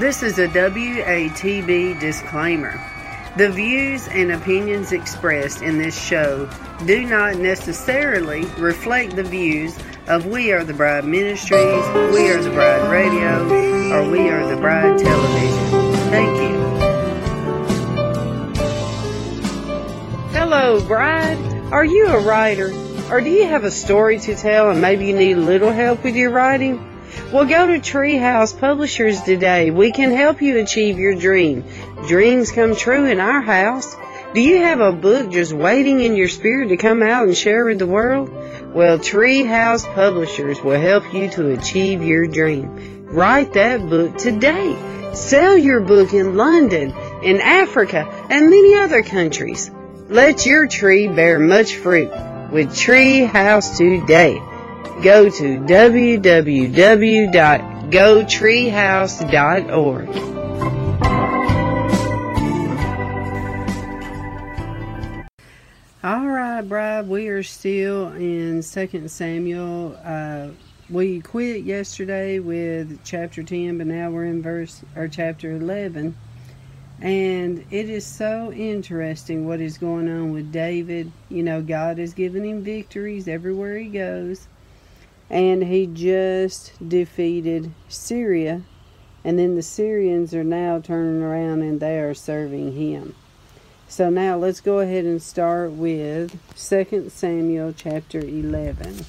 This is a WATB disclaimer. The views and opinions expressed in this show do not necessarily reflect the views of We Are the Bride Ministries, We Are the Bride Radio, or We Are the Bride Television. Thank you. Hello, Bride. Are you a writer? Or do you have a story to tell and maybe you need a little help with your writing? Well, go to Treehouse Publishers today. We can help you achieve your dream. Dreams come true in our house. Do you have a book just waiting in your spirit to come out and share with the world? Well, Treehouse Publishers will help you to achieve your dream. Write that book today. Sell your book in London, in Africa, and many other countries. Let your tree bear much fruit with Treehouse today go to www.gotreehouse.org. All right, Bride, we are still in Second Samuel. Uh, we quit yesterday with chapter 10, but now we're in verse or chapter 11. And it is so interesting what is going on with David. You know, God has given him victories everywhere he goes and he just defeated Syria, and then the Syrians are now turning around and they are serving him. So now let's go ahead and start with 2 Samuel chapter 11.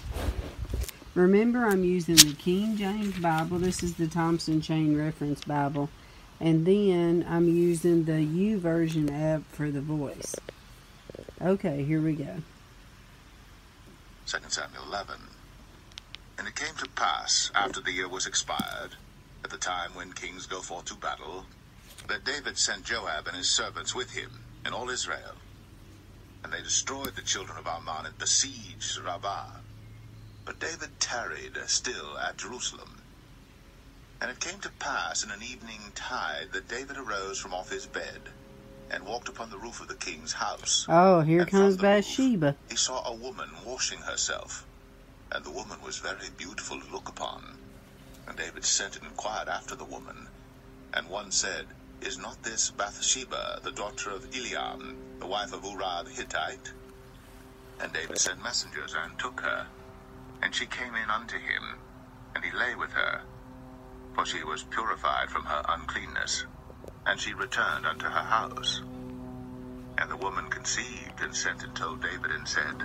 Remember, I'm using the King James Bible. This is the Thompson Chain Reference Bible. And then I'm using the YouVersion app for the voice. Okay, here we go. 2 Samuel 11. And it came to pass, after the year was expired, at the time when kings go forth to battle, that David sent Joab and his servants with him, and all Israel. And they destroyed the children of Ammon and besieged Rabbah. But David tarried still at Jerusalem. And it came to pass in an evening tide that David arose from off his bed, and walked upon the roof of the king's house. Oh, here And comes the roof Bathsheba. He saw a woman washing herself, and the woman was very beautiful to look upon. And David sent and inquired after the woman. And one said, Is not this Bathsheba, the daughter of Eliam, the wife of Uriah the Hittite? And David sent messengers and took her. And she came in unto him, and he lay with her, for she was purified from her uncleanness. And she returned unto her house. And the woman conceived and sent and told David and said,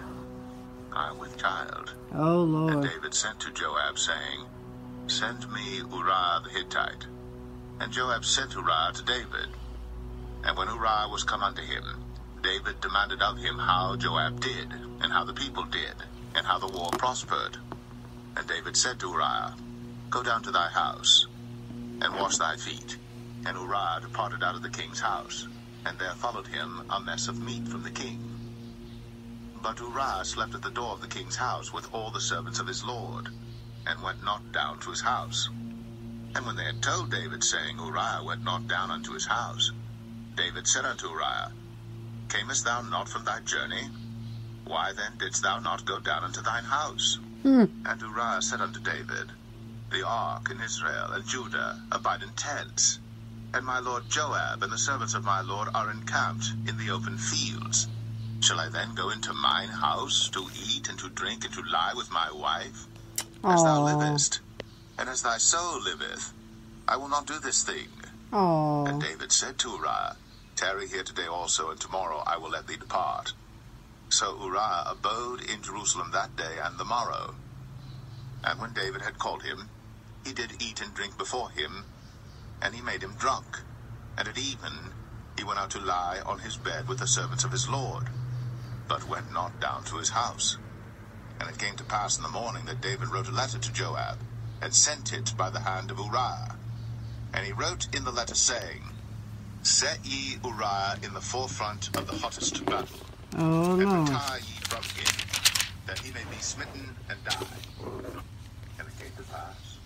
I am with child. Oh, Lord. And David sent to Joab, saying, Send me Uriah the Hittite. And Joab sent Uriah to David. And when Uriah was come unto him, David demanded of him how Joab did, and how the people did, and how the war prospered. And David said to Uriah, Go down to thy house. And and wash thy feet. And Uriah departed out of the king's house, and there followed him a mess of meat from the king. But Uriah slept at the door of the king's house with all the servants of his lord, and went not down to his house. And when they had told David, saying, Uriah went not down unto his house, David said unto Uriah, Camest thou not from thy journey? Why then didst thou not go down unto thine house? Hmm. And Uriah said unto David, The ark in Israel and Judah abide in tents, and my lord Joab and the servants of my lord are encamped in the open fields. Shall I then go into mine house to eat and to drink and to lie with my wife? As thou livest, and as thy soul liveth, I will not do this thing. Oh, And David said to Uriah, Tarry here today also, and tomorrow I will let thee depart. So Uriah abode in Jerusalem that day and the morrow. And when David had called him, he did eat and drink before him, and he made him drunk. And at even he went out to lie on his bed with the servants of his lord, but went not down to his house. And it came to pass in the morning that David wrote a letter to Joab, and sent it by the hand of Uriah. And he wrote in the letter, saying, Set ye Uriah in the forefront of the hottest battle, oh and Lord. retire ye from him, that he may be smitten and die. And it came to pass,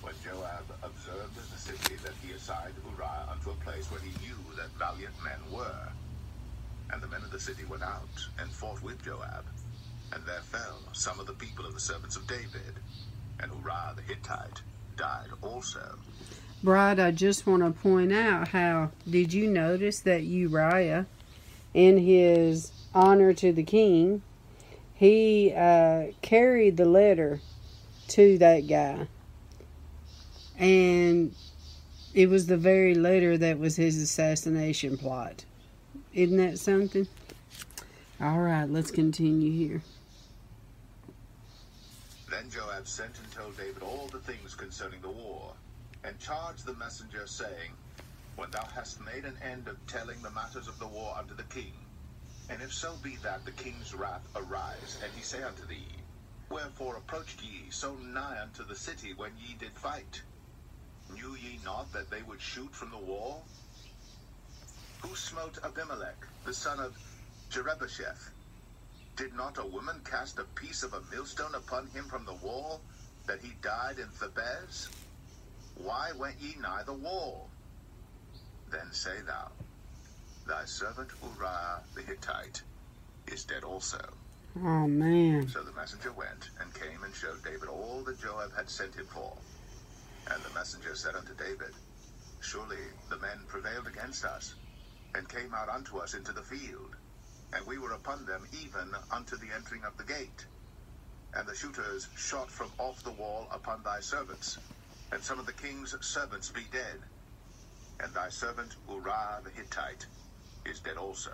when Joab observed in the city, that he assigned Uriah unto a place where he knew that valiant men were. The city went out and fought with Joab, and there fell some of the people of the servants of David, and Uriah the Hittite died also. Bride, I just want to point out how did you notice that Uriah, in his honor to the king, he uh, carried the letter to that guy, and it was the very letter that was his assassination plot. Isn't that something? All right, let's continue here. Then Joab sent and told David all the things concerning the war, and charged the messenger, saying, When thou hast made an end of telling the matters of the war unto the king, and if so be that the king's wrath arise, and he say unto thee, Wherefore approached ye so nigh unto the city when ye did fight? Knew ye not that they would shoot from the wall? Who smote Abimelech, the son of Jerubbesheth? Did not a woman cast a piece of a millstone upon him from the wall, that he died in Thebez? Why went ye nigh the wall? Then say thou, Thy servant Uriah the Hittite is dead also. Oh man. So the messenger went and came and showed David all that Joab had sent him for. And the messenger said unto David, Surely the men prevailed against us, and came out unto us into the field, and we were upon them even unto the entering of the gate. And the shooters shot from off the wall upon thy servants, and some of the king's servants be dead. And thy servant Uriah the Hittite is dead also.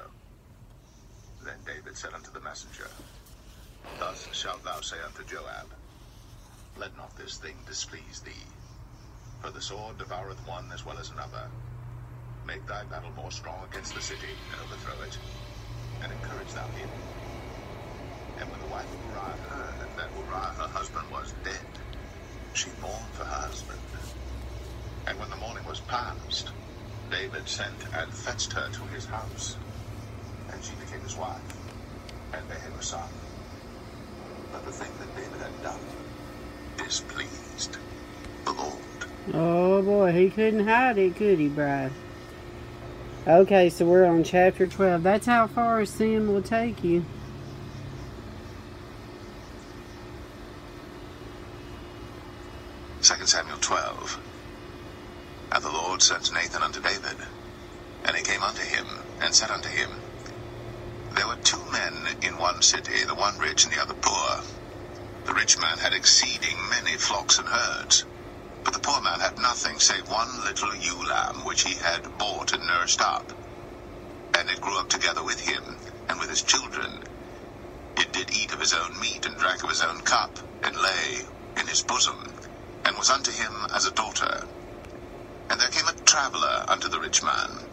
Then David said unto the messenger, Thus shalt thou say unto Joab, Let not this thing displease thee, for the sword devoureth one as well as another. Make thy battle more strong against the city, and overthrow it, and encourage thou him. And when the wife of Uriah heard that Uriah her husband was dead, she mourned for her husband. And when the morning was past, David sent and fetched her to his house, and she became his wife, and bare him a son. But the thing that David had done displeased the Lord. Oh boy, he couldn't hide it, could he, Bride? Okay, so we're on chapter 12. That's how far sin will take you. Second Samuel 12. And the Lord sent Nathan unto David. And he came unto him, and said unto him, There were two men in one city, the one rich and the other poor. The rich man had exceeding many flocks and herds, but the poor man had nothing save one little ewe lamb which he had bought and nursed up. And it grew up together with him, and with his children. It did eat of his own meat, and drank of his own cup, and lay in his bosom, and was unto him as a daughter. And there came a traveller unto the rich man,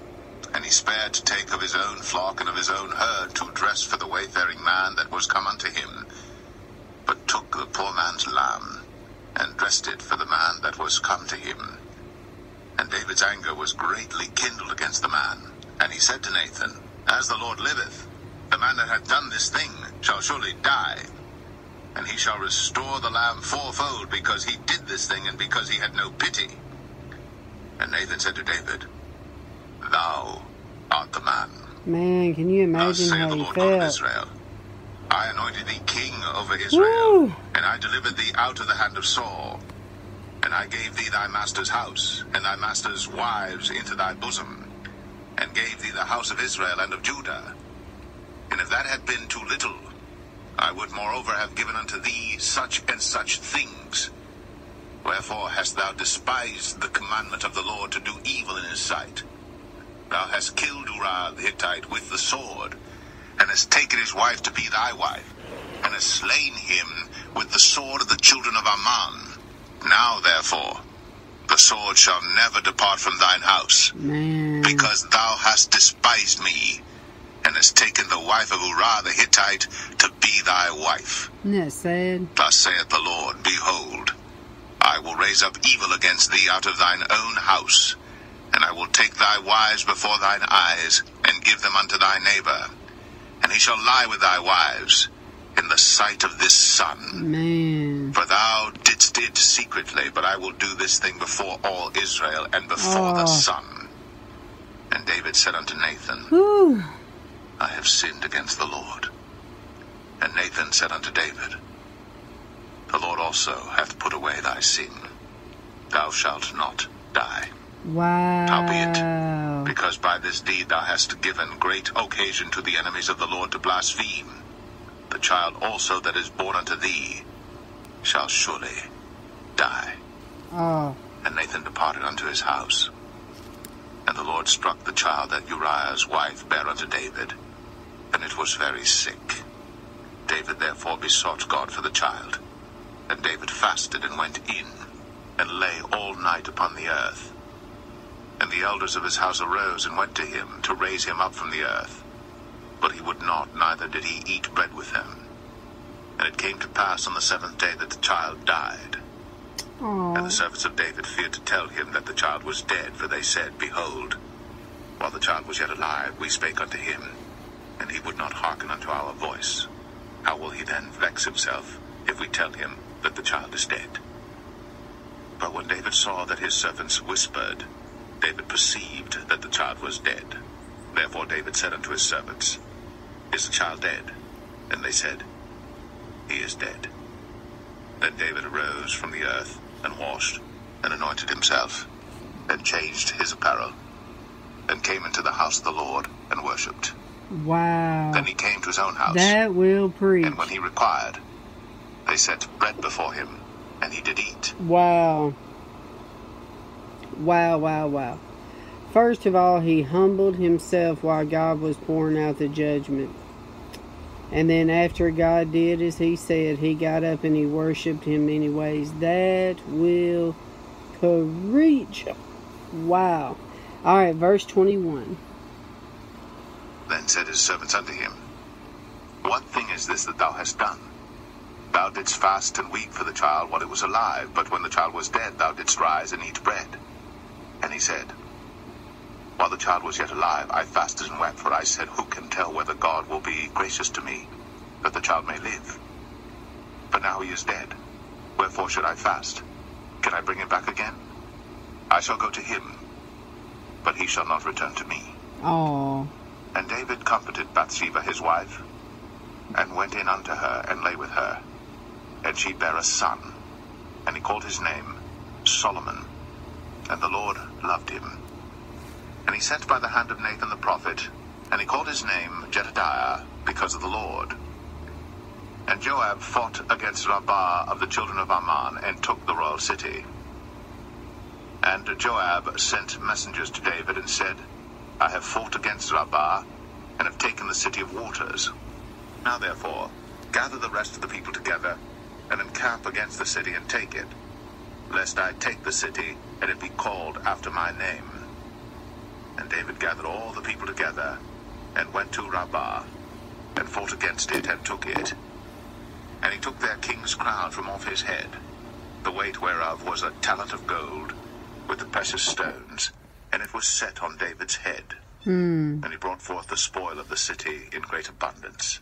and he spared to take of his own flock and of his own herd to dress for the wayfaring man that was come unto him, but took the poor man's lamb, and dressed it for the man that was come to him. And David's anger was greatly kindled against the man. And he said to Nathan, As the Lord liveth, the man that hath done this thing shall surely die. And he shall restore the lamb fourfold because he did this thing and because he had no pity. And Nathan said to David, Thou art the man. Man, can you imagine how he Lord God of felt? I anointed thee king over Israel, Woo! and I delivered thee out of the hand of Saul. And I gave thee thy master's house, and thy master's wives into thy bosom, and gave thee the house of Israel and of Judah. And if that had been too little, I would moreover have given unto thee such and such things. Wherefore hast thou despised the commandment of the Lord to do evil in his sight? Thou hast killed Uriah the Hittite with the sword, and has taken his wife to be thy wife, and has slain him with the sword of the children of Ammon. Now therefore, the sword shall never depart from thine house, Man. because thou hast despised me, and hast taken the wife of Uriah the Hittite to be thy wife. Sad? Thus saith the Lord, Behold, I will raise up evil against thee out of thine own house, and I will take thy wives before thine eyes, and give them unto thy neighbor. And he shall lie with thy wives in the sight of this sun. Man. For thou didst it secretly, but I will do this thing before all Israel and before Oh. the sun. And David said unto Nathan, Whew. I have sinned against the Lord. And Nathan said unto David, The Lord also hath put away thy sin. Thou shalt not die, Wow. because by this deed thou hast given great occasion to the enemies of the Lord to blaspheme. The child also that is born unto thee shall surely die. Oh, And Nathan departed unto his house. And the Lord struck the child that Uriah's wife bare unto David, and it was very sick. David therefore besought God for the child. And David fasted and went in, and lay all night upon the earth. And the elders of his house arose and went to him to raise him up from the earth. But he would not, neither did he eat bread with them. And it came to pass on the seventh day that the child died. And oh. the servants of David feared to tell him that the child was dead, for they said, Behold, while the child was yet alive, we spake unto him, and he would not hearken unto our voice. How will he then vex himself if we tell him that the child is dead? But when David saw that his servants whispered, David perceived that the child was dead. Therefore David said unto his servants, Is the child dead? And they said, He is dead. Then David arose from the earth, and washed, and anointed himself, and changed his apparel, and came into the house of the Lord, and worshipped. Wow. Then he came to his own house, That will preach. and when he required, they set bread before him, and he did eat. Wow. Wow, wow, wow. First of all, he humbled himself while God was pouring out the judgment. And then after God did as he said, he got up and he worshiped him anyways. That will preach. Wow. All right, verse 21. Then said his servants unto him, What thing is this that thou hast done? Thou didst fast and weep for the child while it was alive, but when the child was dead, thou didst rise and eat bread. And he said, While the child was yet alive, I fasted and wept, for I said, Who can tell whether God will be gracious to me, that the child may live? But now he is dead. Wherefore should I fast? Can I bring him back again? I shall go to him, but he shall not return to me. Oh, And David comforted Bathsheba his wife, and went in unto her, and lay with her. And she bare a son, and he called his name Solomon. And the Lord loved him. And he sent by the hand of Nathan the prophet, and he called his name Jedidiah, because of the Lord. And Joab fought against Rabbah of the children of Ammon, and took the royal city. And Joab sent messengers to David, and said, I have fought against Rabbah, and have taken the city of waters. Now therefore, gather the rest of the people together, and encamp against the city, and take it, lest I take the city, and it be called after my name. And David gathered all the people together, and went to Rabbah, and fought against it, and took it. And he took their king's crown from off his head, the weight whereof was a talent of gold, with the precious stones, and it was set on David's head. Hmm. And he brought forth the spoil of the city in great abundance.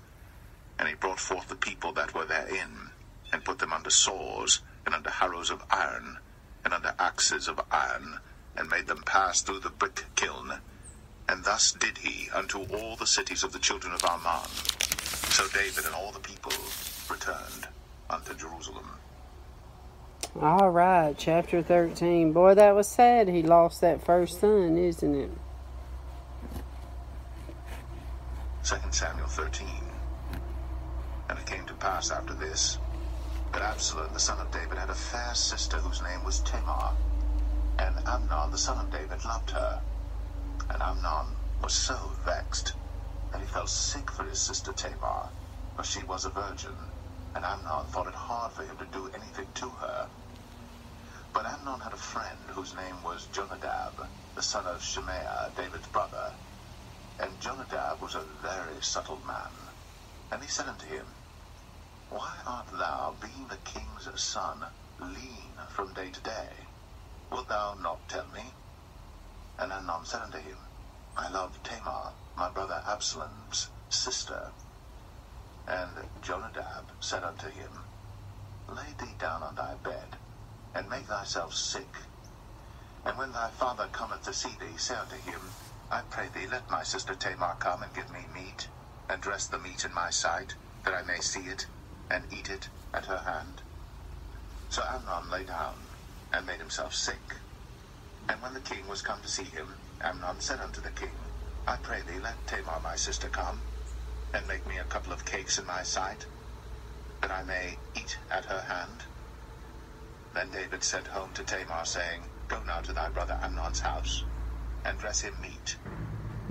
And he brought forth the people that were therein, and put them under saws, and under harrows of iron, and under axes of iron, and made them pass through the brick kiln. And thus did he unto all the cities of the children of Ammon. So David and all the people returned unto Jerusalem. All right, chapter 13. Boy, that was sad. He lost that first son, isn't it? 2 Samuel 13. And it came to pass after this that Absalom, the son of David, had a fair sister whose name was Tamar. And Amnon, the son of David, loved her. And Amnon was so vexed that he felt sick for his sister Tamar, for she was a virgin. And Amnon thought it hard for him to do anything to her. But Amnon had a friend whose name was Jonadab, the son of Shimeah, David's brother. And Jonadab was a very subtle man. And he said unto him, Why art thou, being the king's son, lean from day to day? Wilt thou not tell me? And Amnon said unto him, I love Tamar, my brother Absalom's sister. And Jonadab said unto him, Lay thee down on thy bed, and make thyself sick. And when thy father cometh to see thee, say unto him, I pray thee, let my sister Tamar come and give me meat, and dress the meat in my sight, that I may see it, and eat it at her hand. So Amnon lay down, and made himself sick. And when the king was come to see him, Amnon said unto the king, I pray thee, let Tamar my sister come, and make me a couple of cakes in my sight, that I may eat at her hand. Then David sent home to Tamar, saying, Go now to thy brother Amnon's house, and dress him meat.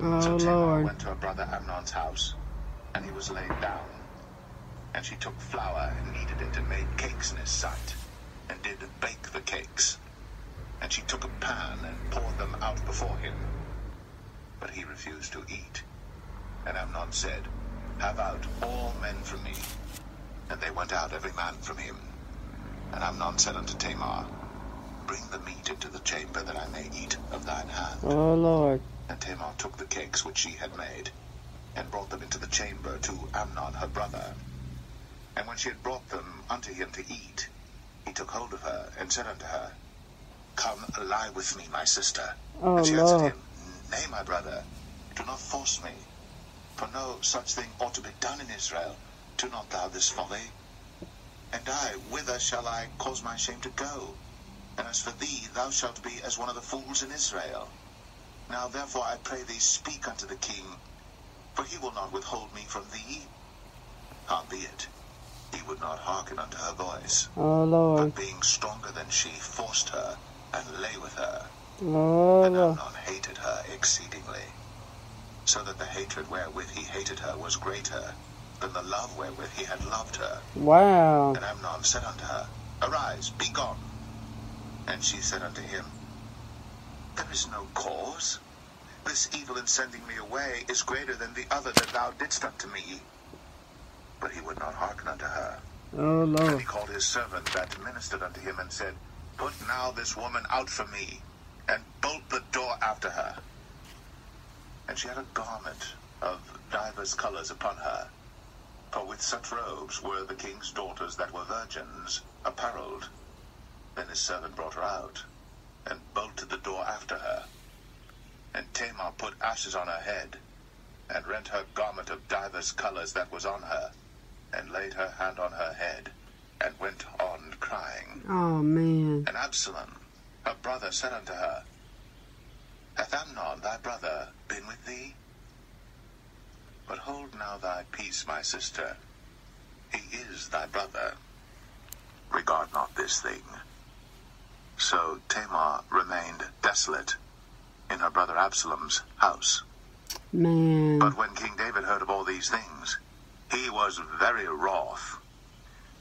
Oh, so Tamar Lord. went to her brother Amnon's house, and he was laid down. And she took flour and kneaded it, and made cakes in his sight, and did bake the cakes. And she took a pan and poured them out before him. But he refused to eat. And Amnon said, Have out all men from me. And they went out every man from him. And Amnon said unto Tamar, Bring the meat into the chamber that I may eat of thine hand. Oh, Lord. And Tamar took the cakes which she had made, and brought them into the chamber to Amnon her brother. And when she had brought them unto him to eat, he took hold of her, and said unto her, Come, lie with me, my sister. Oh, and she answered him, Nay, my brother, do not force me. For no such thing ought to be done in Israel. Do not thou this folly. And I, whither shall I cause my shame to go? And as for thee, thou shalt be as one of the fools in Israel. Now therefore I pray thee, speak unto the king, for he will not withhold me from thee. Howbeit, he would not hearken unto her voice, Oh, Lord. but being stronger than she, forced her, and lay with her. Oh, And Amnon hated her exceedingly, so that the hatred wherewith he hated her was greater than the love wherewith he had loved her. Wow. And Amnon said unto her, Arise, be gone. And she said unto him, There is no cause. This evil in sending me away is greater than the other that thou didst unto me. But he would not hearken unto her. Oh, And Lord. he called his servant that ministered unto him and said, Put now this woman out from me, and bolt the door after her. And she had a garment of divers colors upon her. For with such robes were the king's daughters that were virgins apparelled. Then his servant brought her out, and bolted the door after her. And Tamar put ashes on her head, and rent her garment of divers colors that was on her, and laid her hand on her head, and went on crying. Oh, man. And Absalom, her brother, said unto her, Hath Amnon thy brother been with thee? But hold now thy peace, my sister. He is thy brother. Regard not this thing. So Tamar remained desolate in her brother Absalom's house. Man. But when King David heard of all these things, he was very wroth.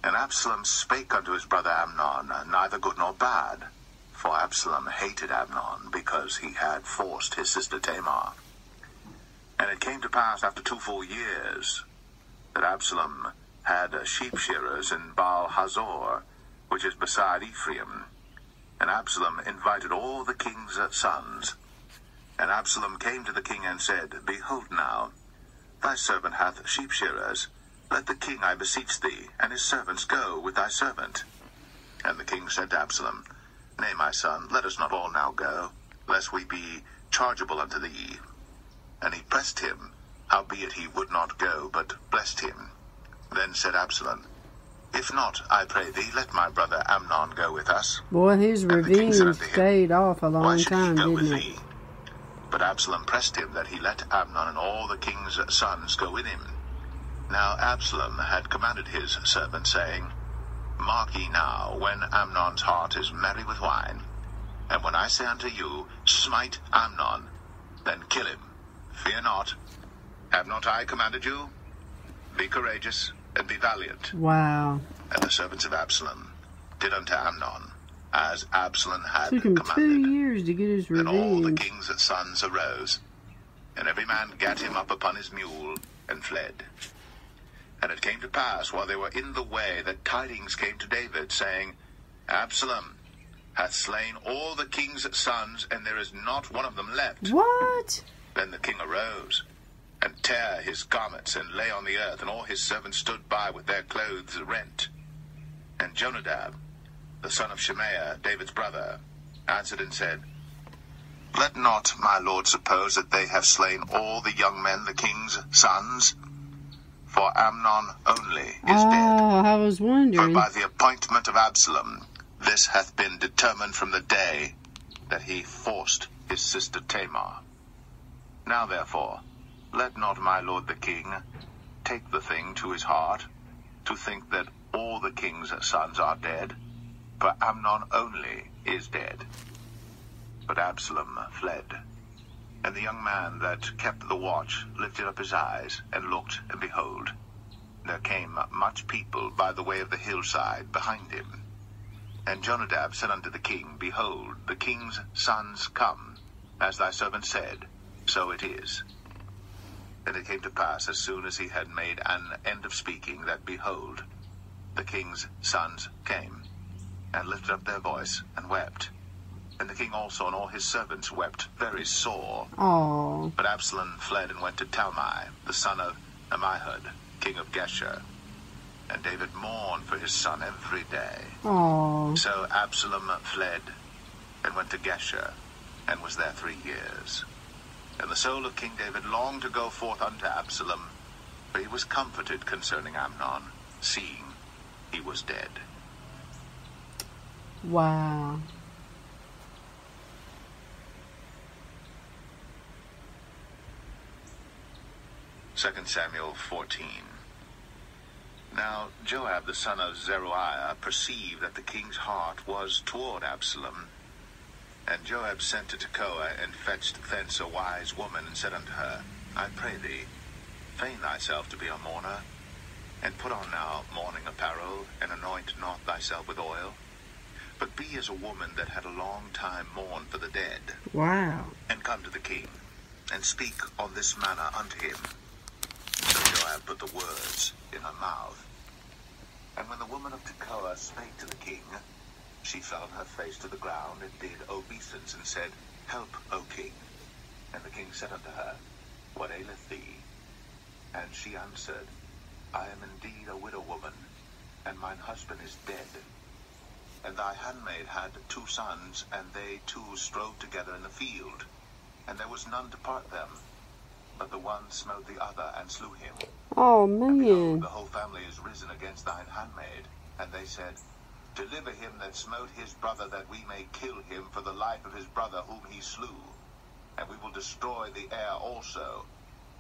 And Absalom spake unto his brother Amnon, neither good nor bad. For Absalom hated Amnon, because he had forced his sister Tamar. And it came to pass after two full years that Absalom had sheep shearers in Baal Hazor, which is beside Ephraim. And Absalom invited all the king's sons, And Absalom came to the king and said, Behold now, thy servant hath sheep shearers. Let the king, I beseech thee, and his servants go with thy servant. And the king said to Absalom, Nay, my son, let us not all now go, lest we be chargeable unto thee. And he pressed him, howbeit he would not go, but blessed him. Then said Absalom, If not, I pray thee, let my brother Amnon go with us. Boy, his And revenge said unto him, stayed off a long time, didn't it? thee? But Absalom pressed him that he let Amnon and all the king's sons go with him. Now Absalom had commanded his servant, saying, Mark ye now, when Amnon's heart is merry with wine, and when I say unto you, Smite Amnon, then kill him. Fear not. Have not I commanded you? Be courageous and be valiant. Wow. And the servants of Absalom did unto Amnon as Absalom had Took him two commanded. years to get his Then all the revenge. king's sons arose, and every man gat him up upon his mule, and fled. And it came to pass, while they were in the way, that tidings came to David, saying, Absalom hath slain all the king's sons, and there is not one of them left. What? Then the king arose, and tare his garments, and lay on the earth, and all his servants stood by with their clothes rent. And Jonadab, the son of Shimeah, David's brother, answered and said, Let not my lord suppose that they have slain all the young men, the king's sons, for Amnon only is dead. Oh, I was wondering. For by the appointment of Absalom, this hath been determined from the day that he forced his sister Tamar. Now therefore, let not my lord the king take the thing to his heart, to think that all the king's sons are dead, for Amnon only is dead. But Absalom fled. And the young man that kept the watch lifted up his eyes, and looked, and behold, there came much people by the way of the hillside behind him. And Jonadab said unto the king, Behold, the king's sons come, as thy servant said, so it is. And it came to pass, as soon as he had made an end of speaking, that behold, the king's sons came, and lifted up their voice, and wept. And the king also and all his servants wept very sore. But Absalom fled and went to Talmai, the son of Ammihud, king of Geshur. And David mourned for his son every day. oh. So Absalom fled and went to Geshur, and was there three years. And the soul of King David longed to go forth unto Absalom, but he was comforted concerning Amnon, seeing he was dead. Wow. Second Samuel 14. Now Joab the son of Zeruiah perceived that the king's heart was toward Absalom. And Joab sent to Tekoa and fetched thence a wise woman, and said unto her, I pray thee, feign thyself to be a mourner, and put on now mourning apparel, and anoint not thyself with oil, but be as a woman that had a long time mourned for the dead Wow. and come to the king, and speak on this manner unto him. So Joab put the words in her mouth. And when the woman of Tekoa spake to the king, she fell on her face to the ground, and did obeisance, and said, Help, O king. And the king said unto her, What aileth thee? And she answered, I am indeed a widow woman, and mine husband is dead. And thy handmaid had two sons, and they two strove together in the field. And there was none to part them. But the one smote the other, and slew him. Oh, And behold, man. the whole family is risen against thine handmaid. And they said, Deliver him that smote his brother, that we may kill him for the life of his brother whom he slew. And we will destroy the heir also.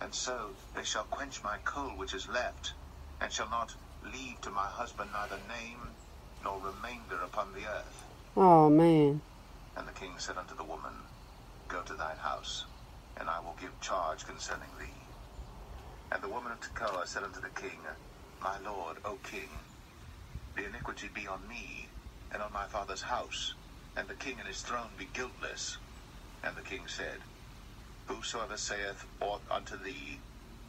And so they shall quench my coal which is left, and shall not leave to my husband neither name nor remainder upon the earth. Oh, man. And the king said unto the woman, Go to thine house, and I will give charge concerning thee. And the woman of Tekoa said unto the king, My lord, O king, the iniquity be on me, and on my father's house, and the king and his throne be guiltless. And the king said, Whosoever saith aught unto thee,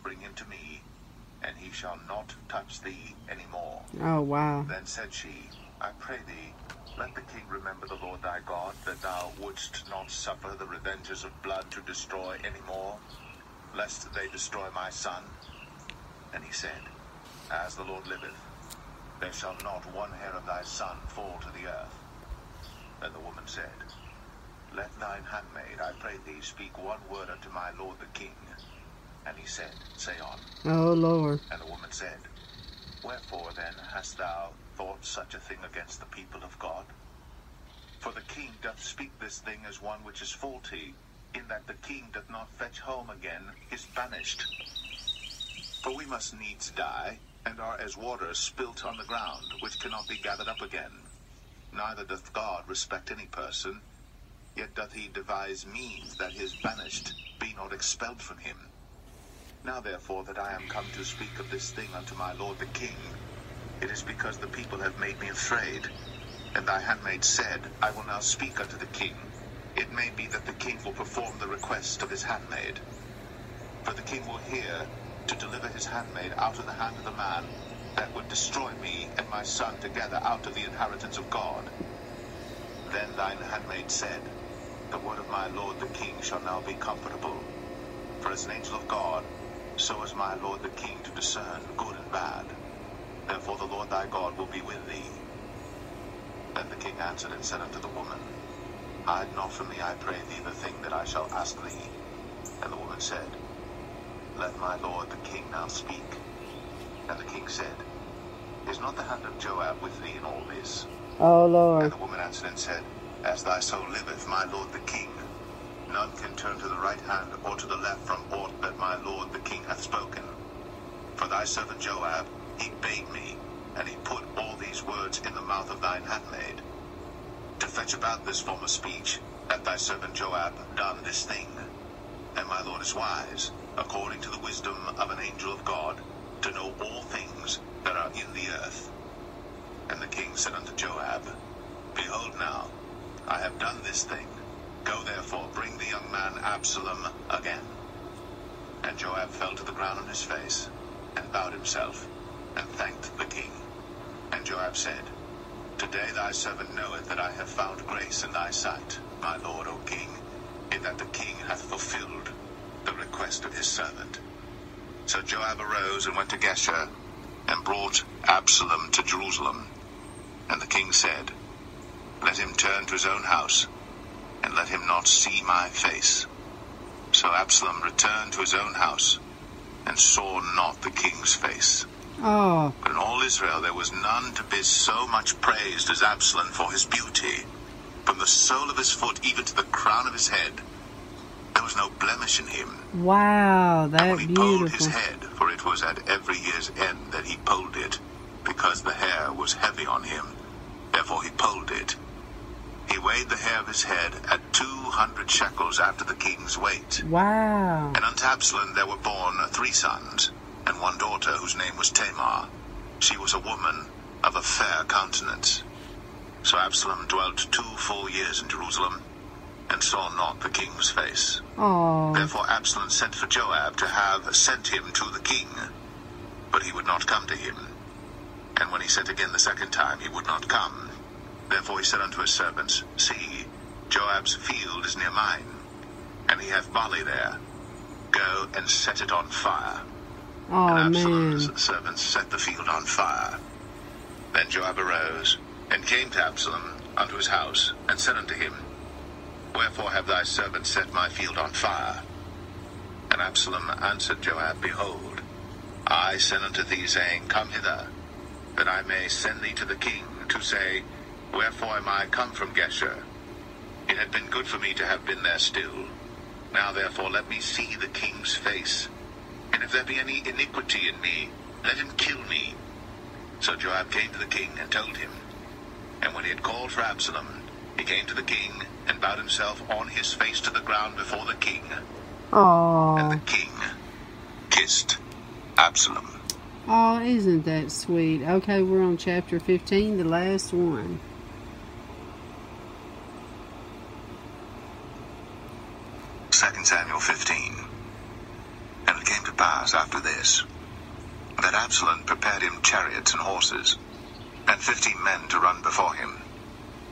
bring him to me, and he shall not touch thee any more. Oh, wow. Then said she, I pray thee, let the king remember the Lord thy God, that thou wouldst not suffer the revengers of blood to destroy any more, lest they destroy my son. And he said, As the Lord liveth, there shall not one hair of thy son fall to the earth. Then the woman said, Let thine handmaid, I pray thee, speak one word unto my lord the king. And he said, Say on. Oh, Lord. And the woman said, Wherefore then hast thou thought such a thing against the people of God? For the king doth speak this thing as one which is faulty, in that the king doth not fetch home again his banished. For we must needs die, and are as water spilt on the ground, which cannot be gathered up again. Neither doth God respect any person, yet doth he devise means that his banished be not expelled from him. Now therefore that I am come to speak of this thing unto my lord the king, it is because the people have made me afraid. And thy handmaid said, I will now speak unto the king. It may be that the king will perform the request of his handmaid. For the king will hear to deliver his handmaid out of the hand of the man that would destroy me and my son together out of the inheritance of God. Then thine handmaid said, The word of my lord the king shall now be comfortable. For as an angel of God, so is my lord the king to discern good and bad. Therefore the Lord thy God will be with thee. Then the king answered and said unto the woman, Hide not from me, I pray thee, the thing that I shall ask thee. And the woman said, Let my lord the king now speak. And the king said, Is not the hand of Joab with thee in all this? Oh, Lord. And the woman answered and said, As thy soul liveth, my lord the king, none can turn to the right hand or to the left from aught that my lord the king hath spoken. For thy servant Joab, he bade me, and he put all these words in the mouth of thine handmaid, to fetch about this form of speech, that thy servant Joab done this thing. And my lord is wise, according to the wisdom of an angel of God, to know all things that are in the earth. And the king said unto Joab, Behold now, I have done this thing. Go therefore, bring the young man Absalom again. And Joab fell to the ground on his face, and bowed himself, and thanked the king. And Joab said, Today thy servant knoweth that I have found grace in thy sight, my lord, O king, in that the king hath fulfilled the request of his servant. So Joab arose and went to Geshur, and brought Absalom to Jerusalem. And the king said, Let him turn to his own house, and let him not see my face. So Absalom returned to his own house, and saw not the king's face. Oh, in all Israel there was none to be so much praised as Absalom for his beauty. From the sole of his foot even to the crown of his head, there was no blemish in him. wow. And That when he pulled his head, for it was at every year's end that he pulled it, because the hair was heavy on him, therefore he pulled it. He weighed the hair of his head at two hundred shekels after the king's weight. Wow. And unto Absalom there were born three sons, and one daughter whose name was Tamar. She was a woman of a fair countenance. So Absalom dwelt two full years in Jerusalem, and saw not the king's face. Oh, Therefore Absalom sent for Joab to have sent him to the king, but he would not come to him. And when he sent again the second time, he would not come. Therefore he said unto his servants, See, Joab's field is near mine, and he hath barley there. Go and set it on fire. Oh and man. Absalom's servants set the field on fire. Then Joab arose, and came to Absalom unto his house, and said unto him, Wherefore have thy servants set my field on fire? And Absalom answered Joab, Behold, I sent unto thee, saying, Come hither, that I may send thee to the king, to say, Wherefore am I come from Geshur? It had been good for me to have been there still. Now therefore let me see the king's face, and if there be any iniquity in me, let him kill me. So Joab came to the king and told him. And when he had called for Absalom, he came to the king and bowed himself on his face to the ground before the king. And the king kissed Absalom. oh, isn't that sweet? Okay, we're on chapter 15, the last one. Second Samuel 15. After this that Absalom prepared him chariots and horses, and fifty men to run before him.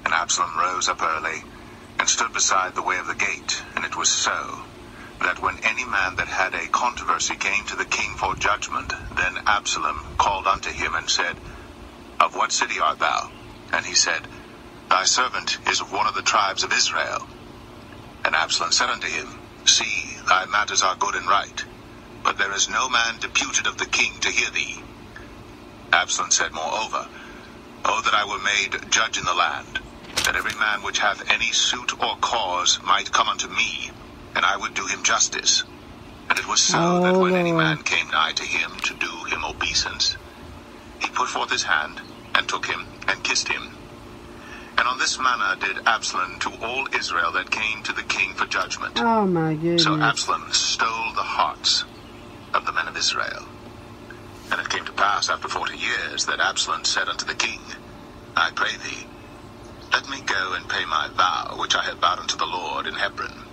And Absalom rose up early, and stood beside the way of the gate. And it was so, that when any man that had a controversy came to the king for judgment, then Absalom called unto him and said, Of what city art thou? And he said, Thy servant is of one of the tribes of Israel. And Absalom said unto him, See, thy matters are good and right, but there is no man deputed of the king to hear thee. Absalom said moreover, Oh, that I were made judge in the land, that every man which hath any suit or cause might come unto me, and I would do him justice. And it was so Oh, that when any man came nigh to him to do him obeisance, he put forth his hand, and took him, and kissed him. And on this manner did Absalom to all Israel that came to the king for judgment. Oh my goodness. So Absalom stole the hearts of the men of Israel. And it came to pass after forty years that Absalom said unto the king, I pray thee, let me go and pay my vow which I have vowed unto the Lord in Hebron.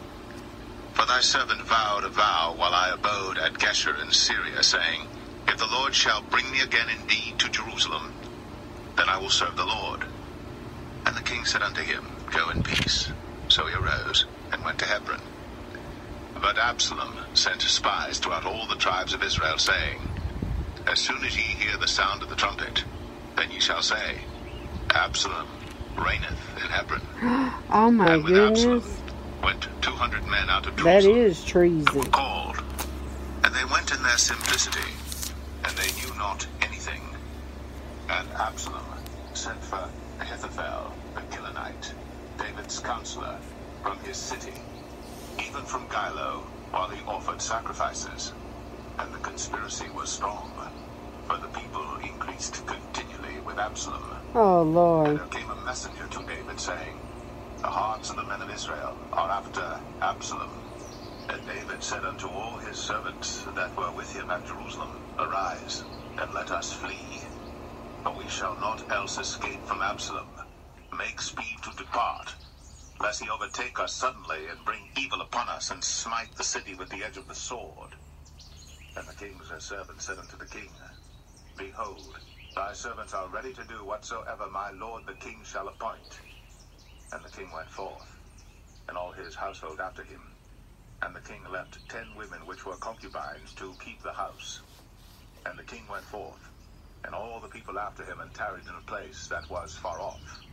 For thy servant vowed a vow while I abode at Geshur in Syria, saying, If the Lord shall bring me again indeed to Jerusalem, then I will serve the Lord. And the king said unto him, Go in peace. So he arose and went to Hebron. But Absalom sent spies throughout all the tribes of Israel, saying, As soon as ye hear the sound of the trumpet, then ye shall say, Absalom reigneth in Hebron. oh my and with Absalom goodness. went two hundred men out of Jerusalem is treason. were called. And they went in their simplicity, and they knew not anything. And Absalom sent for Ahithophel, the Gilonite, David's counselor, from his city, even from Gilo, while he offered sacrifices. And the conspiracy was strong, for the people increased continually with Absalom. Oh Lord. And there came a messenger to David, saying, The hearts of the men of Israel are after Absalom. And David said unto all his servants that were with him at Jerusalem, Arise, and let us flee. For we shall not else escape from Absalom. Make speed to depart, lest he overtake us suddenly, and bring evil upon us, and smite the city with the edge of the sword. And the king's servant said unto the king, Behold, thy servants are ready to do whatsoever my lord the king shall appoint. And the king went forth, and all his household after him. And the king left ten women which were concubines to keep the house. And the king went forth, and all the people after him, and tarried in a place that was far off.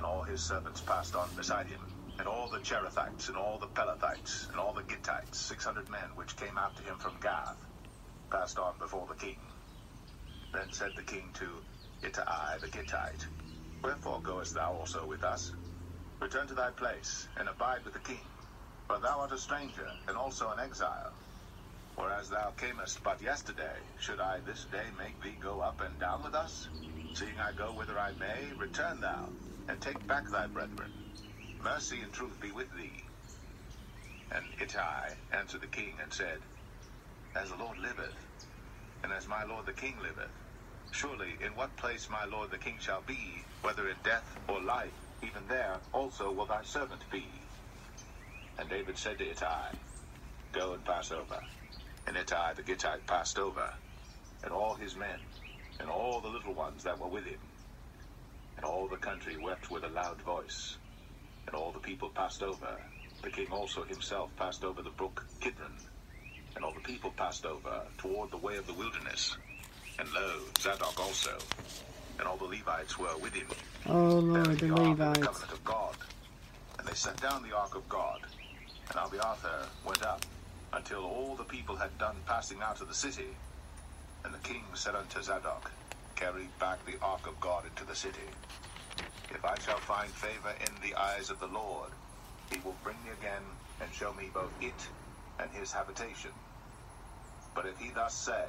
And all his servants passed on beside him, and all the Cherethites, and all the Pelethites, and all the Gittites, six hundred men which came after him from Gath, passed on before the king. Then said the king to Ittai the Gittite, Wherefore goest thou also with us? Return to thy place, and abide with the king. For thou art a stranger, and also an exile. Whereas thou camest but yesterday, should I this day make thee go up and down with us? Seeing I go whither I may, return thou, and take back thy brethren. Mercy and truth be with thee. And Ittai answered the king and said, As the Lord liveth, and as my lord the king liveth, surely in what place my lord the king shall be, whether in death or life, even there also will thy servant be. And David said to Ittai, Go and pass over. And Ittai the Gittite passed over, and all his men, and all the little ones that were with him. And all the country wept with a loud voice. And all the people passed over. The king also himself passed over the brook Kidron. And all the people passed over toward the way of the wilderness. And lo, Zadok also, and all the Levites were with him. Oh Lord, the the Levites. covenant of God. And they set down the ark of God. And Abiathar went up until all the people had done passing out of the city. And the king said unto Zadok, Carry back the ark of God into the city. If I shall find favor in the eyes of the Lord, he will bring me again and show me both it and his habitation. But if he thus say,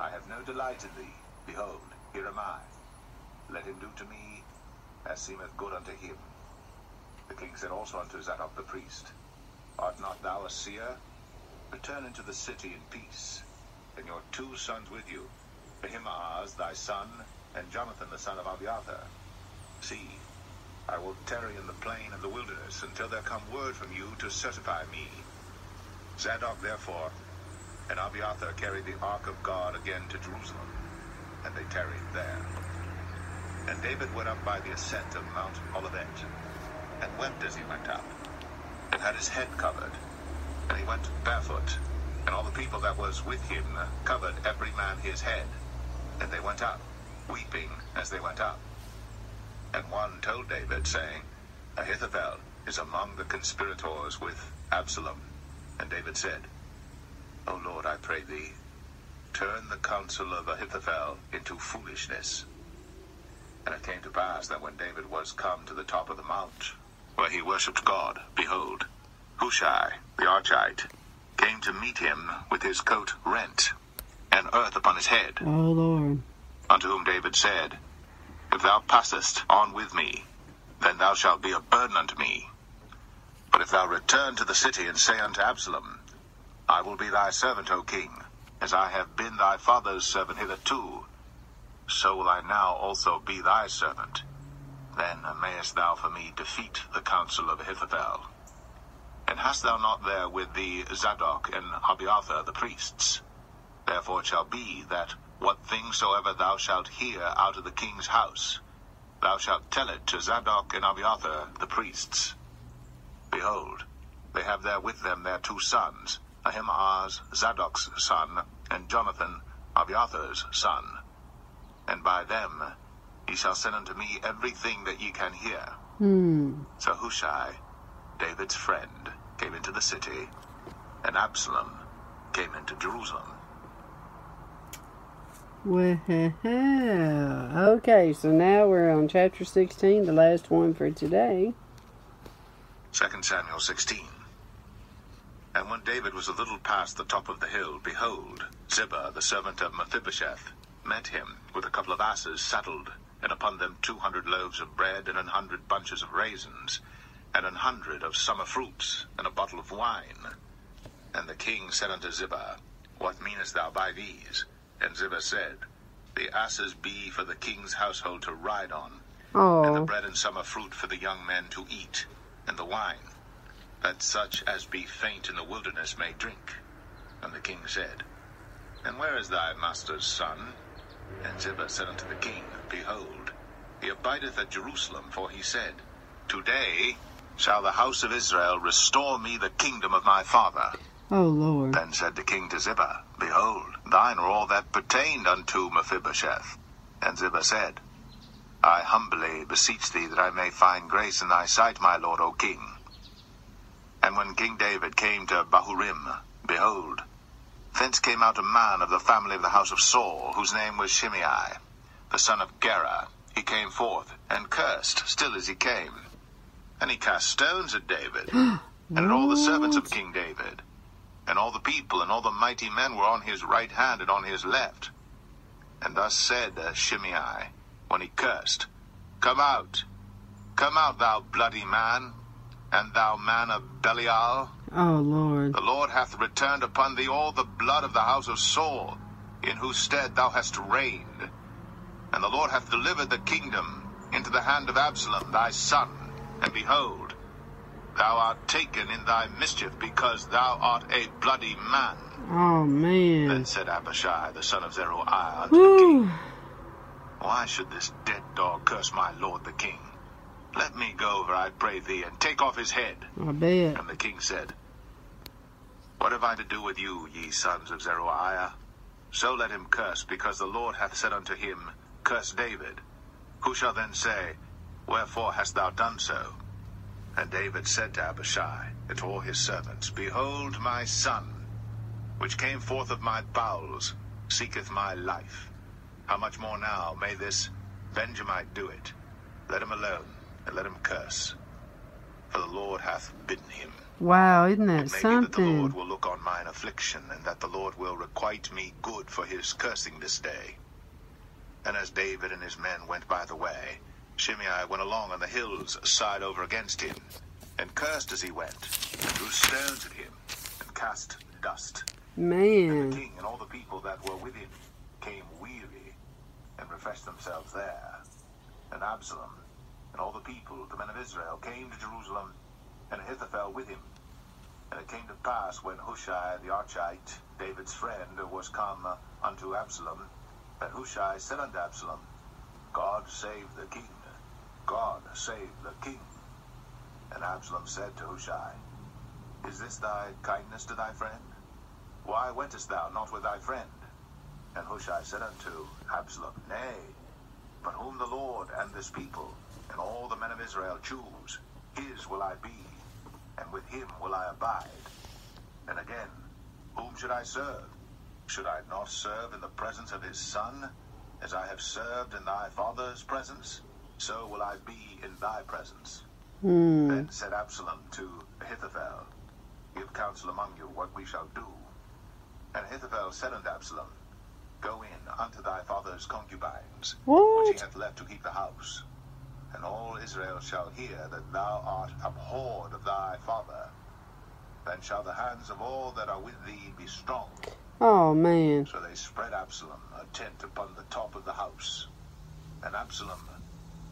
I have no delight in thee, behold, here am I. Let him do to me as seemeth good unto him. The king said also unto Zadok the priest, Art not thou a seer? Return into the city in peace, and your two sons with you, Ahimaaz thy son, and Jonathan the son of Abiathar. See, I will tarry in the plain of the wilderness until there come word from you to certify me. Zadok therefore and Abiathar carried the ark of God again to Jerusalem, and they tarried there. And David went up by the ascent of Mount Olivet, and wept as he went up, and had his head covered. And he went barefoot, and all the people that was with him covered every man his head. And they went up, weeping as they went up. And one told David, saying, Ahithophel is among the conspirators with Absalom. And David said, O Lord, I pray thee, turn the counsel of Ahithophel into foolishness. And it came to pass that when David was come to the top of the mount, where he worshipped God, behold, Hushai the Archite came to meet him with his coat rent, and earth upon his head. Oh, Lord. Unto whom David said, If thou passest on with me, then thou shalt be a burden unto me. But if thou return to the city and say unto Absalom, I will be thy servant, O king, as I have been thy father's servant hitherto, so will I now also be thy servant. Then mayest thou for me defeat the counsel of Ahithophel. And hast thou not there with thee Zadok and Abiathar the priests? Therefore it shall be that what thing soever thou shalt hear out of the king's house, thou shalt tell it to Zadok and Abiathar the priests. Behold, they have there with them their two sons, Ahimaaz Zadok's son, and Jonathan Abiathar's son. And by them ye shall send unto me everything that ye can hear. Hmm. So Hushai, David's friend, came into the city, and Absalom came into Jerusalem. Well, okay, so now we're on chapter 16, the last one for today. 2 Samuel 16. And when David was a little past the top of the hill, behold, Ziba, the servant of Mephibosheth, met him with a couple of asses saddled, and upon them two hundred loaves of bread, and an hundred bunches of raisins, and an hundred of summer fruits, and a bottle of wine. And the king said unto Ziba, What meanest thou by these? And Ziba said, The asses be for the king's household to ride on, and the Oh, bread and summer fruit for the young men to eat, and the wine, that such as be faint in the wilderness may drink. And the king said, And where is thy master's son? And Ziba said unto the king, Behold, he abideth at Jerusalem, for he said, Today shall the house of Israel restore me the kingdom of my father. oh Lord. Then said the king to Ziba, Behold, thine are all that pertained unto Mephibosheth. And Ziba said, I humbly beseech thee that I may find grace in thy sight, my lord, O king. And when King David came to Bahurim, behold, thence came out a man of the family of the house of Saul, whose name was Shimei, the son of Gera. He came forth, and cursed, still as he came. And he cast stones at David, and at all the servants of King David. And all the people and all the mighty men were on his right hand and on his left. And thus said uh, Shimei, when he cursed, Come out, come out, thou bloody man, and thou man of Belial. Oh Lord. The Lord hath returned upon thee all the blood of the house of Saul, in whose stead thou hast reigned. And the Lord hath delivered the kingdom into the hand of Absalom thy son. And behold, thou art taken in thy mischief, because thou art a bloody man. Oh man. Then said Abishai the son of Zeruiah unto the king. Why should this dead dog curse my lord the king? Let me go over, I pray thee, and take off his head. I bet. And the king said, What have I to do with you, ye sons of Zeruiah? So let him curse, because the Lord hath said unto him, Curse David. Who shall then say, Wherefore hast thou done so? And David said to Abishai and to all his servants, Behold, my son, which came forth of my bowels, seeketh my life. How much more now may this Benjamite do it? Let him alone, and let him curse. For the Lord hath bidden him. Wow, isn't that It may be that the Lord will look on mine affliction, and that the Lord will requite me good for his cursing this day. And as David and his men went by the way, Shimei went along on the hills side over against him, and cursed as he went, and threw stones at him, and cast dust. Man. And the king and all the people that were with him came weary, and refreshed themselves there. And Absalom and all the people, the men of Israel, came to Jerusalem, and Ahithophel with him. And it came to pass when Hushai the Archite, David's friend, was come unto Absalom, that Hushai said unto Absalom, God save the king. God save the king. And Absalom said to Hushai, Is this thy kindness to thy friend? Why wentest thou not with thy friend? And Hushai said unto Absalom, Nay, but whom the Lord and this people and all the men of Israel choose, his will I be, and with him will I abide. And again, whom should I serve? Should I not serve in the presence of his son, as I have served in thy father's presence? So will I be in thy presence. Hmm. Then said Absalom to Ahithophel, Give counsel among you what we shall do. And Ahithophel said unto Absalom, Go in unto thy father's concubines, What? which he hath left to keep the house. And all Israel shall hear that thou art abhorred of thy father. Then shall the hands of all that are with thee be strong. Oh man. So they spread Absalom a tent upon the top of the house. And Absalom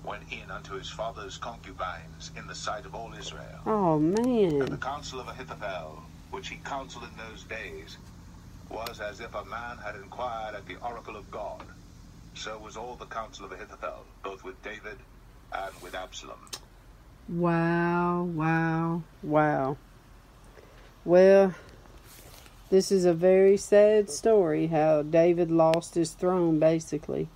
went in unto his father's concubines in the sight of all Israel. Oh man. And the counsel of Ahithophel, which he counseled in those days, was as if a man had inquired at the oracle of God. So was all the counsel of Ahithophel, both with David and with Absalom. Wow, wow, wow. Well, this is a very sad story how David lost his throne, basically.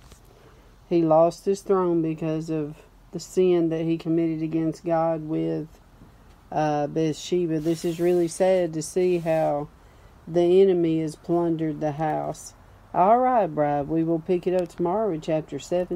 He lost his throne because of the sin that he committed against God with uh, Bathsheba. This is really sad to see how the enemy has plundered the house. All right, Bride, we will pick it up tomorrow in chapter 7.